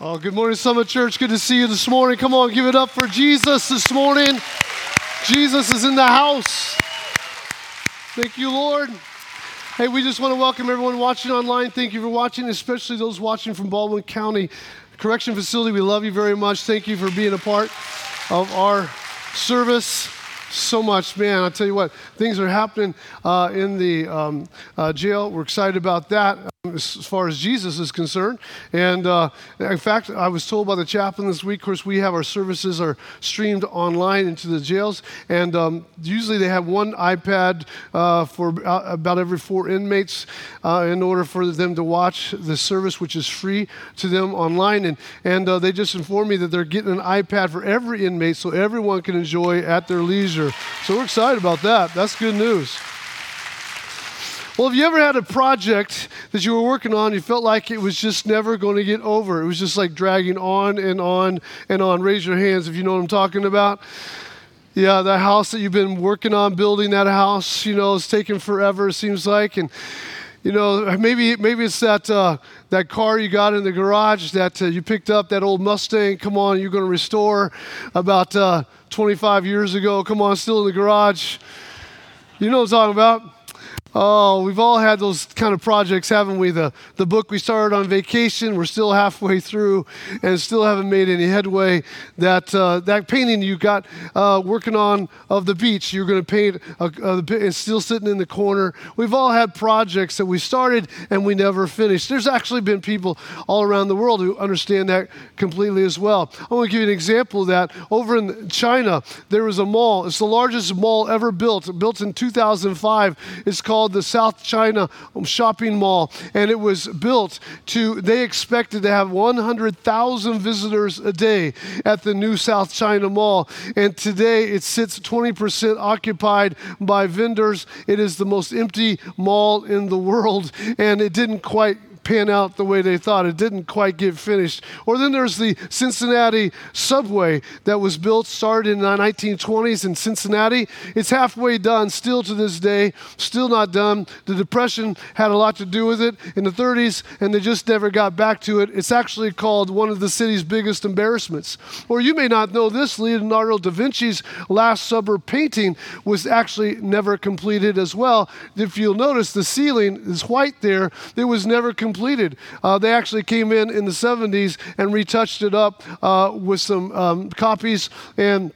Oh, good morning, Summit Church. Good to see you this morning. Come on, give it up for Jesus this morning. Jesus is in the house. Thank you, Lord. Hey, we just want to welcome everyone watching online. Thank you for watching, especially those watching from Baldwin County Correction Facility. We love you very much. Thank you for being a part of our service so much, man. I'll tell you what, things are happening uh, in the um, uh, jail. We're excited about that as far as Jesus is concerned. And uh, in fact, I was told by the chaplain this week, of course, we have our services are streamed online into the jails. And um, usually they have one iPad uh, for about every four inmates uh, in order for them to watch the service, which is free to them online. And, and uh, they just informed me that they're getting an iPad for every inmate so everyone can enjoy at their leisure so we're excited about that. That's good news. Well, have you ever had a project that you were working on, you felt like it was just never going to get over? It was just like dragging on and on and on. Raise your hands if you know what I'm talking about. Yeah, that house that you've been working on building, that house, you know, it's taking forever, it seems like. And, you know, maybe maybe it's that uh, that car you got in the garage that uh, you picked up, that old Mustang. Come on, you're going to restore about uh, 25 years ago. Come on, still in the garage. You know what I'm talking about? Oh, we've all had those kind of projects, haven't we? The, the book we started on vacation, we're still halfway through and still haven't made any headway. That, uh, that painting you got uh, working on of the beach, you're going to paint, a, still sitting in the corner. We've all had projects that we started and we never finished. There's actually been people all around the world who understand that completely as well. I want to give you an example of that. Over in China, there was a mall. It's the largest mall ever built, built in 2005. It's called called the South China Shopping Mall, and it was built to, they expected to have 100,000 visitors a day at the new South China Mall. And today it sits 20% occupied by vendors. It is the most empty mall in the world, and it didn't quite pan out the way they thought. It didn't quite get finished. Or then there's the Cincinnati subway that was built, started in the 1920s in Cincinnati. It's halfway done still to this day, still not done. The Depression had a lot to do with it in the 30s, and they just never got back to it. It's actually called one of the city's biggest embarrassments. Or you may not know this Leonardo da Vinci's Last Supper painting was actually never completed as well. If you'll notice, the ceiling is white there. It was never completed completed. Uh, they actually came in in the 70s and retouched it up uh, with some um, copies and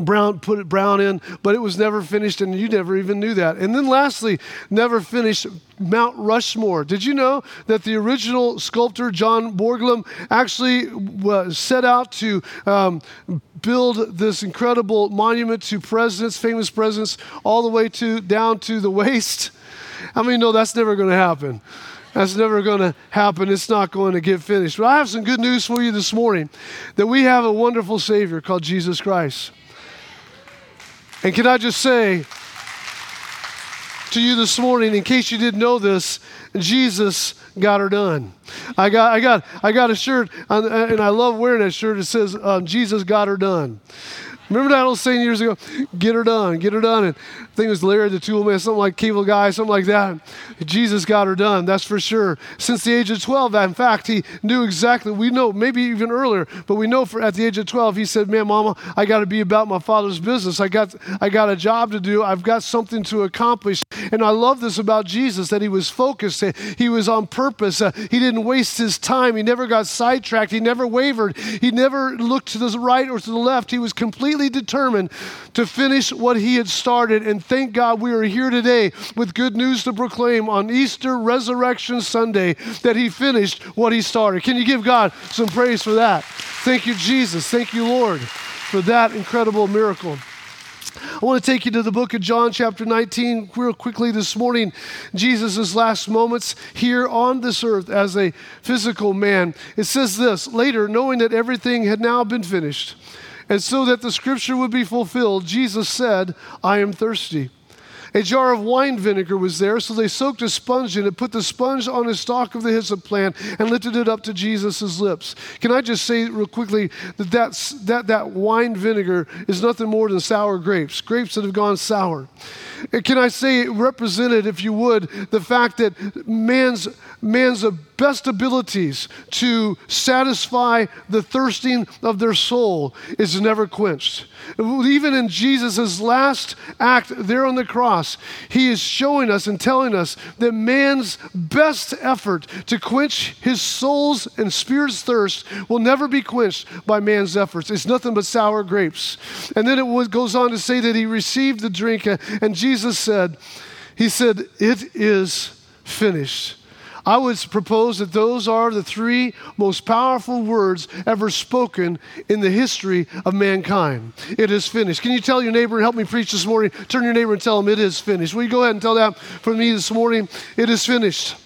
Brown put it brown in, but it was never finished, and you never even knew that. And then, lastly, never finished Mount Rushmore. Did you know that the original sculptor John Borglum actually set out to um, build this incredible monument to presidents, famous presidents, all the way to down to the waist? I mean, no, that's never going to happen. That's never going to happen. It's not going to get finished. But I have some good news for you this morning that we have a wonderful Savior called Jesus Christ. And can I just say to you this morning, in case you didn't know this, Jesus got her done. I got, I got, I got a shirt, and I love wearing that shirt. It says, um, Jesus got her done. Remember that old saying years ago? Get her done, get her done. And I think it was Larry the Tool Man, something like Cable Guy, something like that. Jesus got her done, that's for sure. Since the age of 12, in fact, he knew exactly, we know, maybe even earlier, but we know for at the age of 12, he said, Man, Mama, I got to be about my father's business. I got, I got a job to do, I've got something to accomplish. And I love this about Jesus that he was focused, he was on purpose, uh, he didn't waste his time, he never got sidetracked, he never wavered, he never looked to the right or to the left. He was completely determined to finish what he had started. And thank God we are here today with good news to proclaim on Easter Resurrection Sunday that he finished what he started. Can you give God some praise for that? Thank you, Jesus. Thank you, Lord, for that incredible miracle. I want to take you to the book of John, chapter 19, real quickly this morning. Jesus' last moments here on this earth as a physical man. It says this Later, knowing that everything had now been finished, and so that the scripture would be fulfilled, Jesus said, I am thirsty. A jar of wine vinegar was there, so they soaked a sponge in it, put the sponge on a stalk of the hyssop plant, and lifted it up to Jesus' lips. Can I just say real quickly that that's, that, that wine vinegar is nothing more than sour grapes, grapes that have gone sour. Can I say it represented, if you would, the fact that man's man's best abilities to satisfy the thirsting of their soul is never quenched. Even in Jesus' last act there on the cross, he is showing us and telling us that man's best effort to quench his soul's and spirit's thirst will never be quenched by man's efforts. It's nothing but sour grapes. And then it goes on to say that he received the drink, and Jesus said, He said, It is finished. I would propose that those are the three most powerful words ever spoken in the history of mankind. It is finished. Can you tell your neighbor help me preach this morning? Turn your neighbor and tell him it is finished. Will you go ahead and tell that for me this morning? It is finished.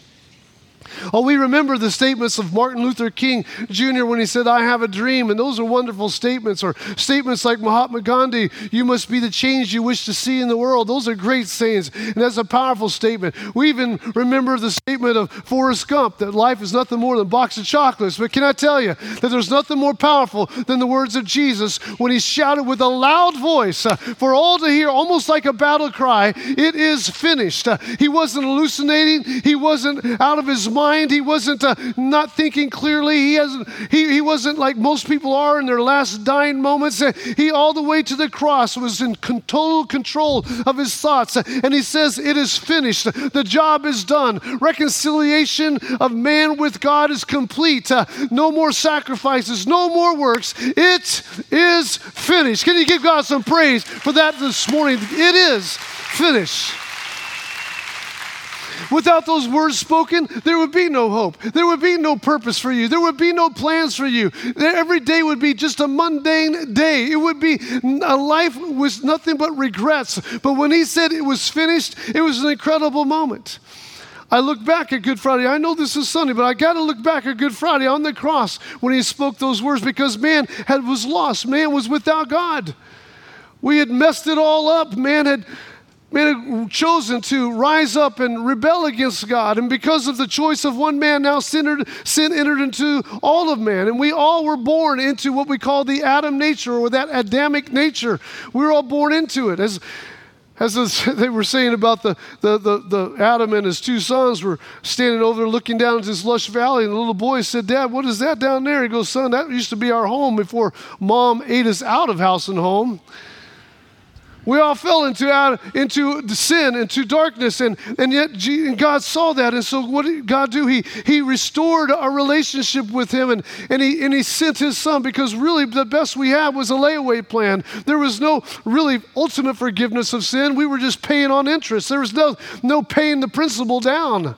Oh, we remember the statements of Martin Luther King Jr. when he said, I have a dream. And those are wonderful statements. Or statements like Mahatma Gandhi, you must be the change you wish to see in the world. Those are great sayings. And that's a powerful statement. We even remember the statement of Forrest Gump that life is nothing more than a box of chocolates. But can I tell you that there's nothing more powerful than the words of Jesus when he shouted with a loud voice uh, for all to hear, almost like a battle cry, It is finished. Uh, he wasn't hallucinating, he wasn't out of his mind He wasn't uh, not thinking clearly. He, hasn't, he, he wasn't like most people are in their last dying moments. Uh, he, all the way to the cross, was in total control of his thoughts. And he says, It is finished. The job is done. Reconciliation of man with God is complete. Uh, no more sacrifices, no more works. It is finished. Can you give God some praise for that this morning? It is finished. Without those words spoken, there would be no hope. There would be no purpose for you. There would be no plans for you. Every day would be just a mundane day. It would be a life with nothing but regrets. But when he said it was finished, it was an incredible moment. I look back at Good Friday. I know this is Sunday, but I got to look back at Good Friday on the cross when he spoke those words because man had, was lost. Man was without God. We had messed it all up. Man had man had chosen to rise up and rebel against God. And because of the choice of one man, now sin entered, sin entered into all of man. And we all were born into what we call the Adam nature or that Adamic nature. We were all born into it. As, as they were saying about the, the, the, the, Adam and his two sons were standing over there looking down at this lush valley, and the little boy said, Dad, what is that down there? He goes, Son, that used to be our home before mom ate us out of house and home. We all fell into, out, into sin, into darkness, and, and yet God saw that. And so, what did God do? He, he restored our relationship with Him, and, and, he, and He sent His Son because really the best we had was a layaway plan. There was no really ultimate forgiveness of sin. We were just paying on interest, there was no, no paying the principal down.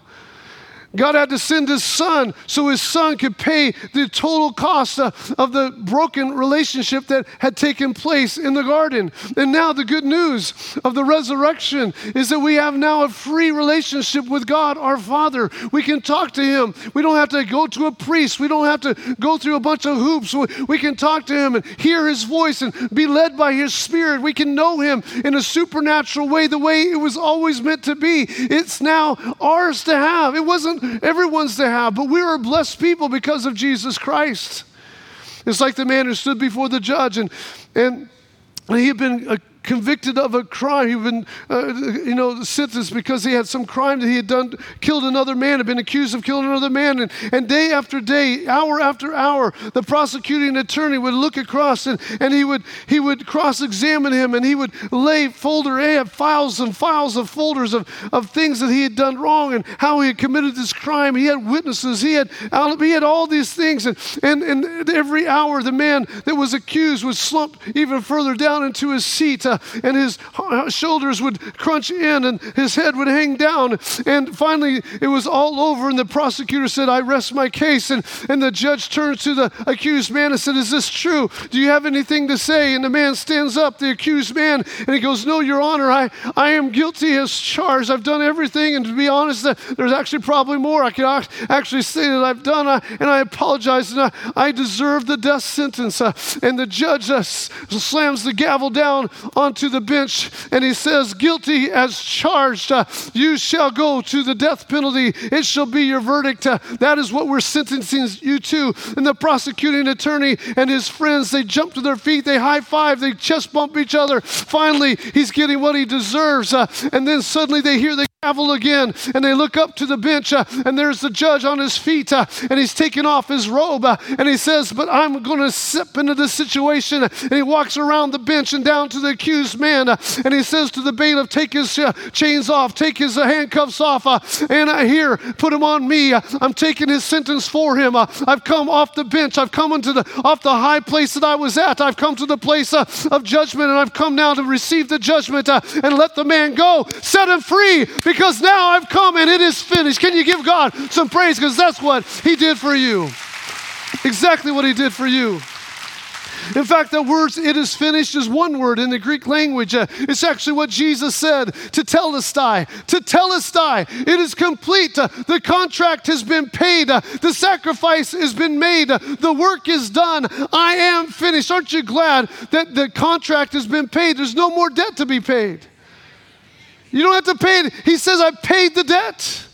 God had to send his son so his son could pay the total cost of, the broken relationship that had taken place in the garden. And now, the good news of the resurrection is that we have now a free relationship with God, our Father. We can talk to him. We don't have to go to a priest, we don't have to go through a bunch of hoops. We can talk to him and hear his voice and be led by his spirit. We can know him in a supernatural way, the way it was always meant to be. It's now ours to have. It wasn't everyone's to have, but we are blessed people because of Jesus Christ. It's like the man who stood before the judge and, and he had been uh, convicted of a crime. He'd been, uh, you know, sentenced because he had some crime that he had done, killed another man, had been accused of killing another man. And, and day after day, hour after hour, the prosecuting attorney would look across and, and he would, he would cross examine him and he would lay folder, A had files and files of folders of, of things that he had done wrong and how he had committed this crime. He had witnesses, he had, he had all these things. And, and, and every hour, the man that was accused would slump even further down into his seat uh, and his shoulders would crunch in and his head would hang down. And finally, it was all over, and the prosecutor said, I rest my case. And, and the judge turns to the accused man and said, Is this true? Do you have anything to say? And the man stands up, the accused man, and he goes, No, Your Honor, I, I am guilty as charged. I've done everything. And to be honest, there's actually probably more I can actually say that I've done. and I apologize. And I, I deserve the death sentence. Uh, and the judge uh, slams the gavel down onto the bench and he says, Guilty as charged, uh, you shall go to the death penalty. It shall be your verdict. Uh, that is what we're sentencing you to. And the prosecuting attorney and his friends, they jump to their feet, they high five, they chest bump each other. Finally, he's getting what he deserves. Uh, and then suddenly they hear the gavel again, and they look up to the bench, uh, and there's the judge on his feet, uh, and he's taking off his robe, uh, and he says, But I'm going to step into this situation. And he walks around the bench and down to the accused man, uh, and he says to the bailiff, Take his uh, chains off, take his uh, handcuffs off, and here, put him on me. I'm taking his sentence for him. I've come off the bench, I've come into the off the high place that I was at. I've come to the place of judgment, and I've come now to receive the judgment and let the man go. Set him free because now I've come and it is finished. Can you give God some praise? Because that's what He did for you. Exactly what He did for you. In fact, the words it is finished is one word in the Greek language. Uh, it's actually what Jesus said tetelestai. To tell telestai. It is complete. Uh, the contract has been paid. Uh, the sacrifice has been made. Uh, the work is done. I am finished. Aren't you glad that the contract has been paid? There's no more debt to be paid. You don't have to pay it. He says, I paid the debt.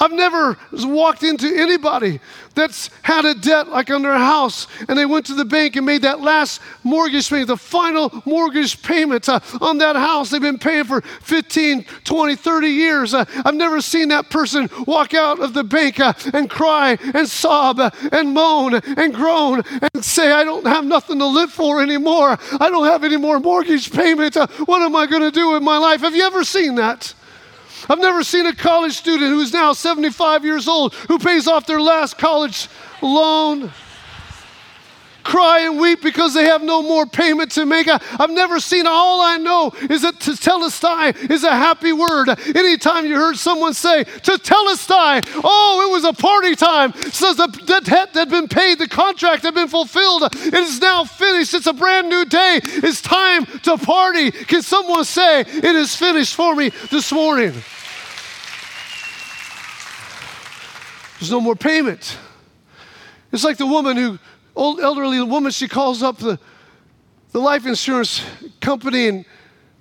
I've never walked into anybody that's had a debt like on their house and they went to the bank and made that last mortgage payment, the final mortgage payment uh, on that house they've been paying for 15, 20, 30 years. Uh, I've never seen that person walk out of the bank uh, and cry and sob uh, and moan and groan and say, I don't have nothing to live for anymore. I don't have any more mortgage payment. Uh, what am I going to do with my life? Have you ever seen that? I've never seen a college student who's now 75 years old who pays off their last college loan cry and weep because they have no more payment to make. I, have never seen All I know is that tetelestai is a happy word. Anytime you heard someone say tetelestai, oh, it was a party time. Says the debt had been paid, the contract had been fulfilled. It is now finished. It's a brand new day. It's time to party. Can someone say it is finished for me this morning? There's no more payment. It's like the woman who, old elderly woman, she calls up the, the life insurance company and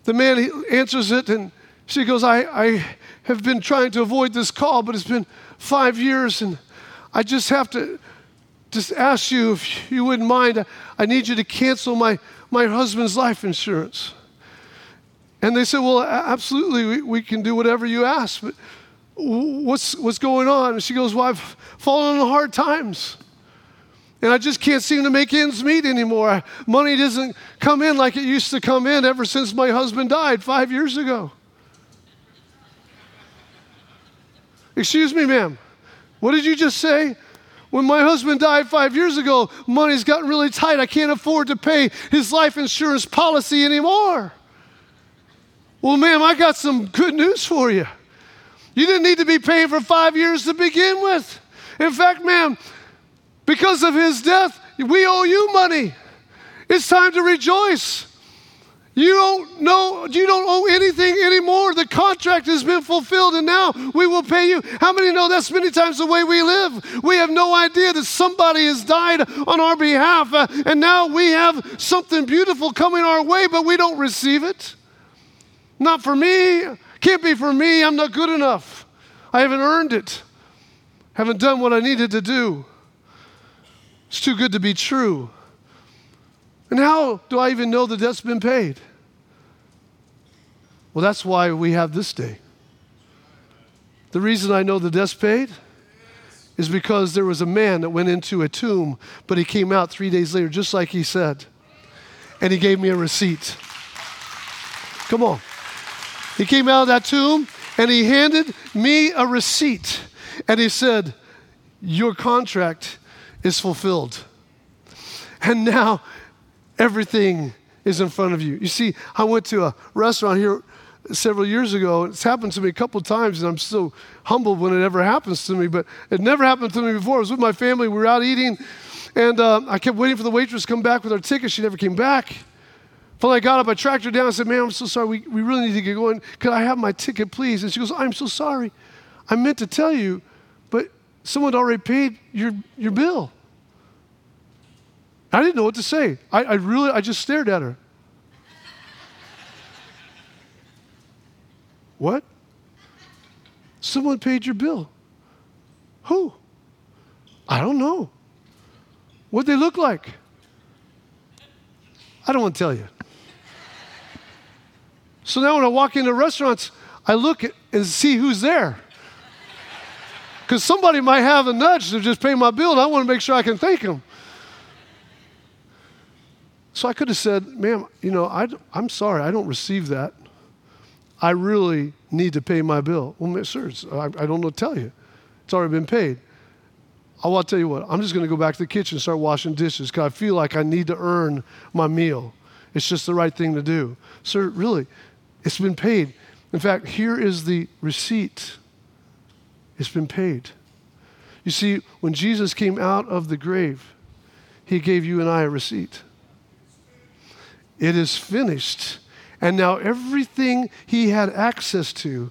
the man answers it and she goes, I, I have been trying to avoid this call, but it's been five years and I just have to just ask you if you wouldn't mind. I need you to cancel my, my husband's life insurance. And they said, Well, absolutely, we, we can do whatever you ask. But what's, what's going on? And she goes, Well, I've fallen on hard times. And I just can't seem to make ends meet anymore. Money doesn't come in like it used to come in ever since my husband died five years ago. Excuse me, ma'am. What did you just say? When my husband died five years ago, money's gotten really tight. I can't afford to pay his life insurance policy anymore. Well, ma'am, I got some good news for you. You didn't need to be paying for five years to begin with. In fact, ma'am, because of his death, we owe you money. It's time to rejoice. You don't know, you don't owe anything anymore. The contract has been fulfilled and now we will pay you. How many know that's many times the way we live? We have no idea that somebody has died on our behalf uh, and now we have something beautiful coming our way, but we don't receive it. Not for me. Can't be for me. I'm not good enough. I haven't earned it. Haven't done what I needed to do. It's too good to be true. And how do I even know the debt's been paid? Well, that's why we have this day. The reason I know the debt's paid is because there was a man that went into a tomb, but he came out three days later, just like he said. And he gave me a receipt. Come on. He came out of that tomb and he handed me a receipt. And he said, Your contract is fulfilled. And now everything is in front of you. You see, I went to a restaurant here several years ago. It's happened to me a couple times, and I'm so humbled when it ever happens to me, but it never happened to me before. I was with my family, we were out eating, and uh, I kept waiting for the waitress to come back with our ticket. She never came back. Finally, I got up, I tracked her down, I said, Man, I'm so sorry. We, we really need to get going. Could I have my ticket, please? And she goes, I'm so sorry. I meant to tell you, but someone already paid your, your bill. I didn't know what to say. I, I really, I just stared at her. what? Someone paid your bill. Who? I don't know. What'd they look like? I don't want to tell you. So now when I walk into restaurants, I look and see who's there. Because somebody might have a nudge to just pay my bill, I want to make sure I can thank them. So I could have said, ma'am, you know, I, I'm sorry, I don't receive that. I really need to pay my bill. Well, sir, I, I don't know to tell you. It's already been paid. Oh, I'll tell you what, I'm just going to go back to the kitchen and start washing dishes because I feel like I need to earn my meal. It's just the right thing to do. Sir, really, it's been paid. In fact, here is the receipt. It's been paid. You see, when Jesus came out of the grave, he gave you and I a receipt. It is finished. And now everything he had access to,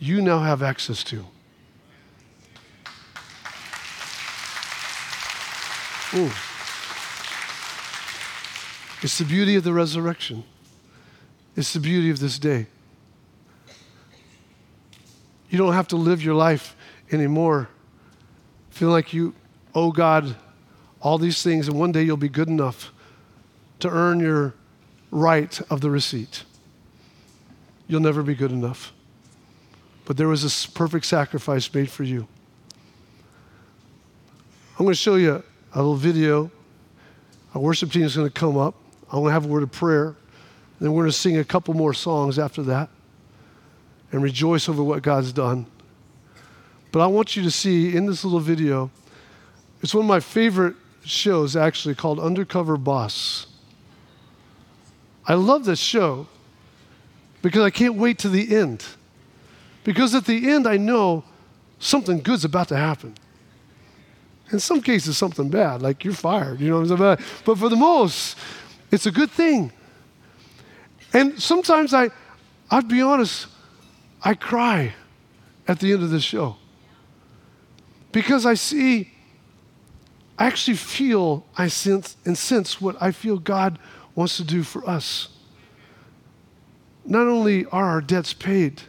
you now have access to. Ooh. It's the beauty of the resurrection. It's the beauty of this day. You don't have to live your life anymore feeling like you owe God all these things, and one day you'll be good enough to earn your right of the receipt. You'll never be good enough. But there was this perfect sacrifice made for you. I'm going to show you a little video. Our worship team is going to come up. I'm going to have a word of prayer. Then we're going to sing a couple more songs after that and rejoice over what God's done. But I want you to see in this little video, it's one of my favorite shows actually called Undercover Boss. I love this show because I can't wait to the end. Because at the end, I know something good's about to happen. In some cases, something bad, like you're fired, you know what I'm saying? But for the most, it's a good thing. And sometimes I, I'd be honest, I cry at the end of this show because I see, I actually feel, I sense, and sense what I feel God wants to do for us. Not only are our debts paid,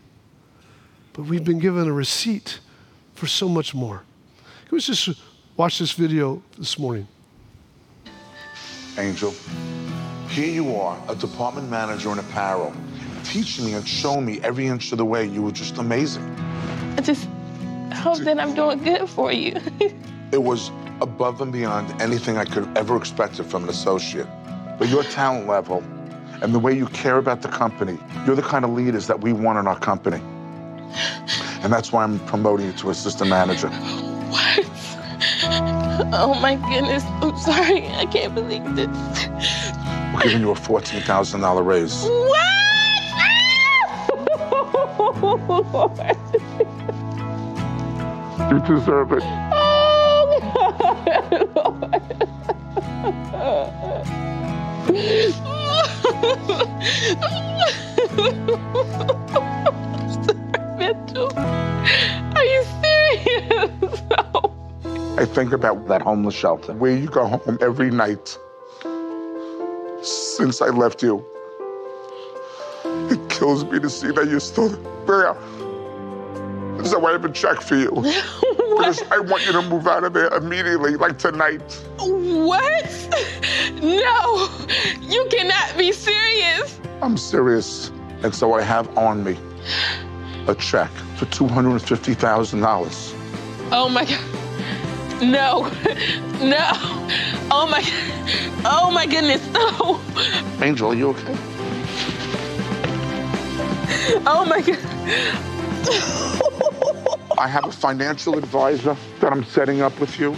but we've been given a receipt for so much more. We just watch this video this morning? Angel, here you are, a department manager in apparel, teaching me and showing me every inch of the way. You were just amazing. I just hope that I'm doing good for you. it was above and beyond anything I could ever expected from an associate. But your talent level and the way you care about the company, you're the kind of leaders that we want in our company. And that's why I'm promoting you to assistant manager. What? Oh my goodness. I'm sorry. I can't believe this. We're giving you a $14,000 raise. What? you deserve it. Mitchell, are you serious? I think about that homeless shelter where you go home every night since I left you. It kills me to see that you're still there. So I have a check for you. because I want you to move out of there immediately, like tonight. What? No, you cannot be serious. I'm serious. And so I have on me a check for $250,000. Oh my God. No. No. Oh my Oh my goodness. No. Angel, are you okay? Oh my God. I have a financial advisor that I'm setting up with you.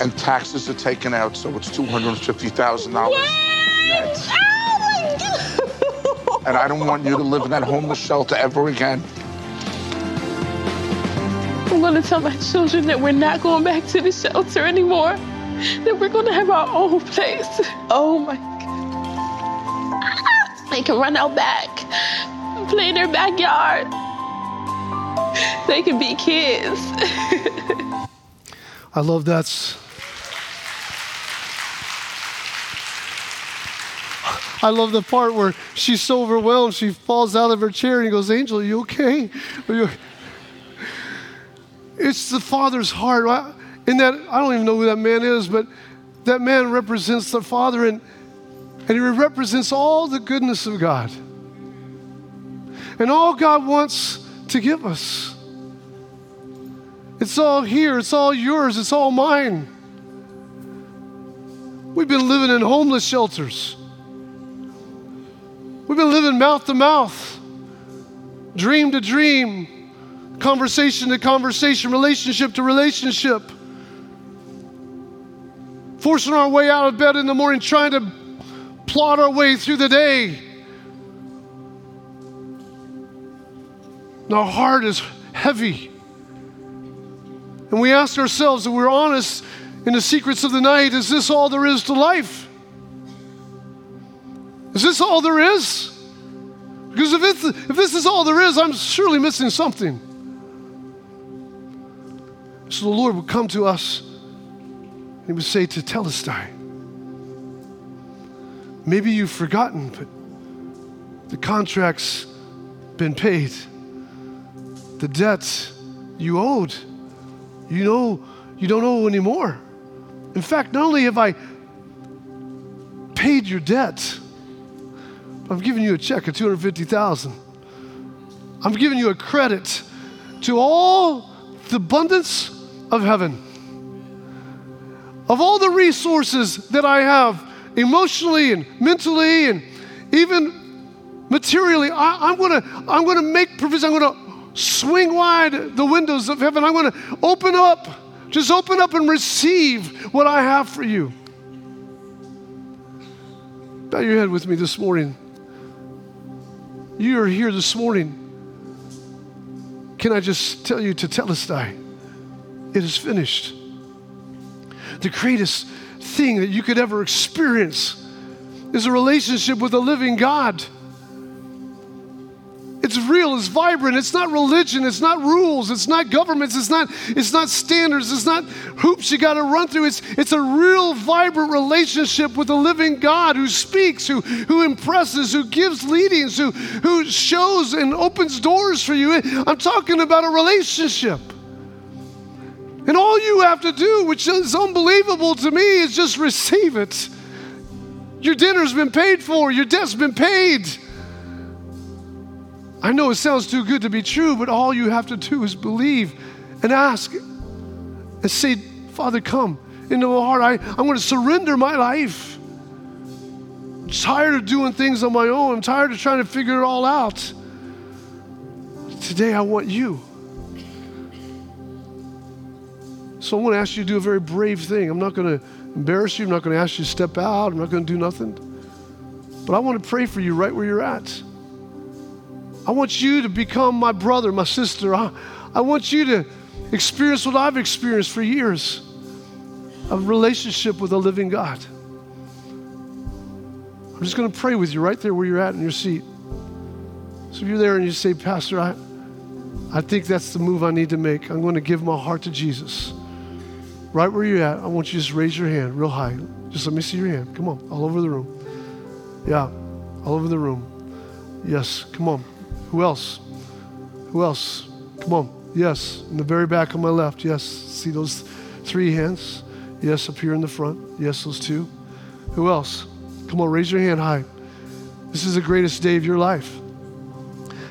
And taxes are taken out, so it's $250,000. What? Oh my God. And I don't want you to live in that homeless shelter ever again. I'm gonna tell my children that we're not going back to the shelter anymore. That we're gonna have our own place. Oh my God. They can run out back, play in their backyard. They can be kids. I love that. I love the part where she's so overwhelmed, she falls out of her chair and he goes, Angel, are you okay? Are you... It's the Father's heart. In that, I don't even know who that man is, but that man represents the Father and, and he represents all the goodness of God. and all God wants to give us. It's all here, it's all yours, it's all mine. We've been living in homeless shelters. We've been living mouth to mouth, dream to dream, conversation to conversation, relationship to relationship. Forcing our way out of bed in the morning, trying to plot our way through the day. And our heart is heavy. And we ask ourselves, if we're honest in the secrets of the night, is this all there is to life? Is this all there is? Because if, if this is all there is, I'm surely missing something. So the Lord would come to us and He would say tetelestai, maybe you've forgotten, but the contract's been paid. The debt you owed you know you don't owe anymore. In fact, not only have I paid your debt, I'm giving you a check of 250,000. I'm giving you a credit to all the abundance of heaven. Of all the resources that I have emotionally and mentally and even materially, I, am gonna, I'm gonna make provision. I'm gonna swing wide the windows of heaven. I'm to open up. Just open up and receive what I have for you. Bow your head with me this morning. You are here this morning. Can I just tell you tetelestai, it is finished. The greatest thing that you could ever experience is a relationship with a living God. It's real, it's vibrant, it's not religion, it's not rules, it's not governments, it's not, it's not standards, it's not hoops you gotta run through. It's, it's a real vibrant relationship with a living God who speaks, who, who impresses, who gives leadings, who, who shows and opens doors for you. I'm talking about a relationship. And all you have to do, which is unbelievable to me, is just receive it. Your dinner's been paid for, your debt's been paid. I know it sounds too good to be true, but all you have to do is believe and ask and say, Father, come into my heart. I, I'm going to surrender my life. I'm tired of doing things on my own. I'm tired of trying to figure it all out. Today, I want you. So, I'm going to ask you to do a very brave thing. I'm not going to embarrass you. I'm not going to ask you to step out. I'm not going to do nothing. But I want to pray for you right where you're at. I want you to become my brother, my sister. I, I want you to experience what I've experienced for years a relationship with a living God. I'm just going to pray with you right there where you're at in your seat. So if you're there and you say, Pastor, I, I think that's the move I need to make. I'm going to give my heart to Jesus. Right where you're at, I want you to just raise your hand real high. Just let me see your hand. Come on, all over the room. Yeah, all over the room. Yes, come on. Who else? Who else? Come on. Yes, in the very back on my left. Yes, see those three hands? Yes, up here in the front. Yes, those two. Who else? Come on, raise your hand high. This is the greatest day of your life.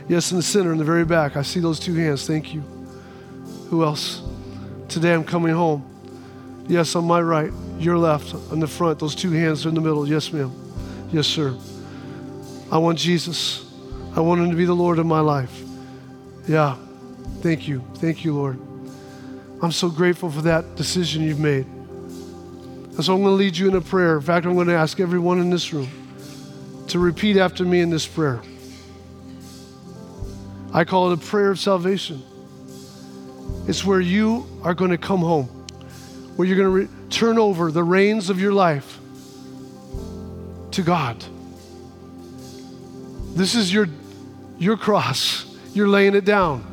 Yes, in the center, in the very back. I see those two hands. Thank you. Who else? Today I'm coming home. Yes, on my right, your left, on the front. Those two hands are in the middle. Yes, ma'am. Yes, sir. I want Jesus. I want Him to be the Lord of my life. Yeah. Thank you. Thank you, Lord. I'm so grateful for that decision you've made. And so I'm going to lead you in a prayer. In fact, I'm going to ask everyone in this room to repeat after me in this prayer. I call it a prayer of salvation. It's where you are going to come home, where you're going to re- turn over the reins of your life to God. This is your your cross, you're laying it down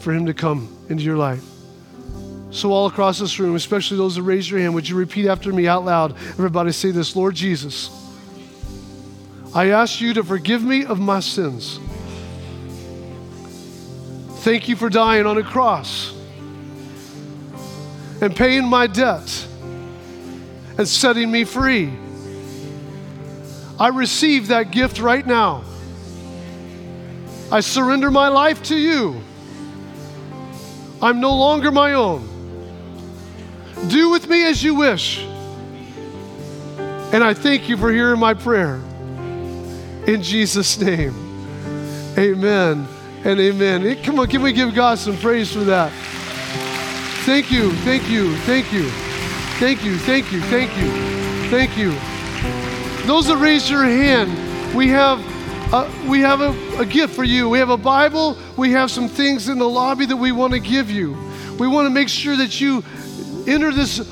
for Him to come into your life. So, all across this room, especially those that raise your hand, would you repeat after me out loud? Everybody say this Lord Jesus, I ask you to forgive me of my sins. Thank you for dying on a cross and paying my debt and setting me free. I receive that gift right now. I surrender my life to you. I'm no longer my own. Do with me as you wish. And I thank you for hearing my prayer. In Jesus' name, amen and amen. Come on, can we give God some praise for that? Thank you, thank you, thank you, thank you, thank you, thank you, thank you. Those that raised your hand, we have we have a, a gift for you. We have a Bible. We have some things in the lobby that we want to give you. We want to make sure that you enter this,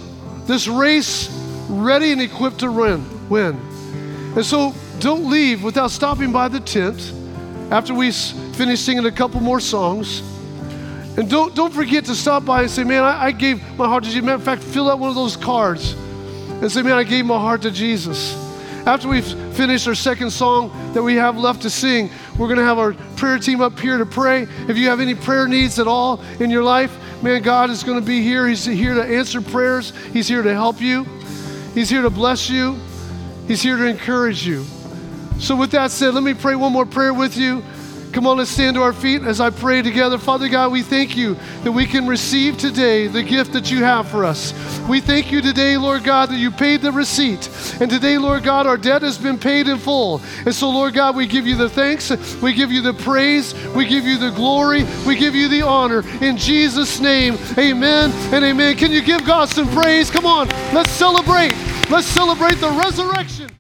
this race ready and equipped to win. win. And so don't leave without stopping by the tent after we finish singing a couple more songs. And don't, don't forget to stop by and say, Man, I, I gave my heart to Jesus. Matter of fact, fill out one of those cards and say, Man, I gave my heart to Jesus. After we've finished our second song that we have left to sing, we're going to have our prayer team up here to pray. If you have any prayer needs at all in your life, man, God is going to be here. He's here to answer prayers, He's here to help you, He's here to bless you, He's here to encourage you. So, with that said, let me pray one more prayer with you. Come on, let's stand to our feet as I pray together. Father God, we thank you that we can receive today the gift that you have for us. We thank you today, Lord God, that you paid the receipt. And today, Lord God, our debt has been paid in full. And so, Lord God, we give you the thanks, we give you the praise, we give you the glory, we give you the honor. In Jesus' name, amen and amen. Can you give God some praise? Come on, let's celebrate. Let's celebrate the resurrection.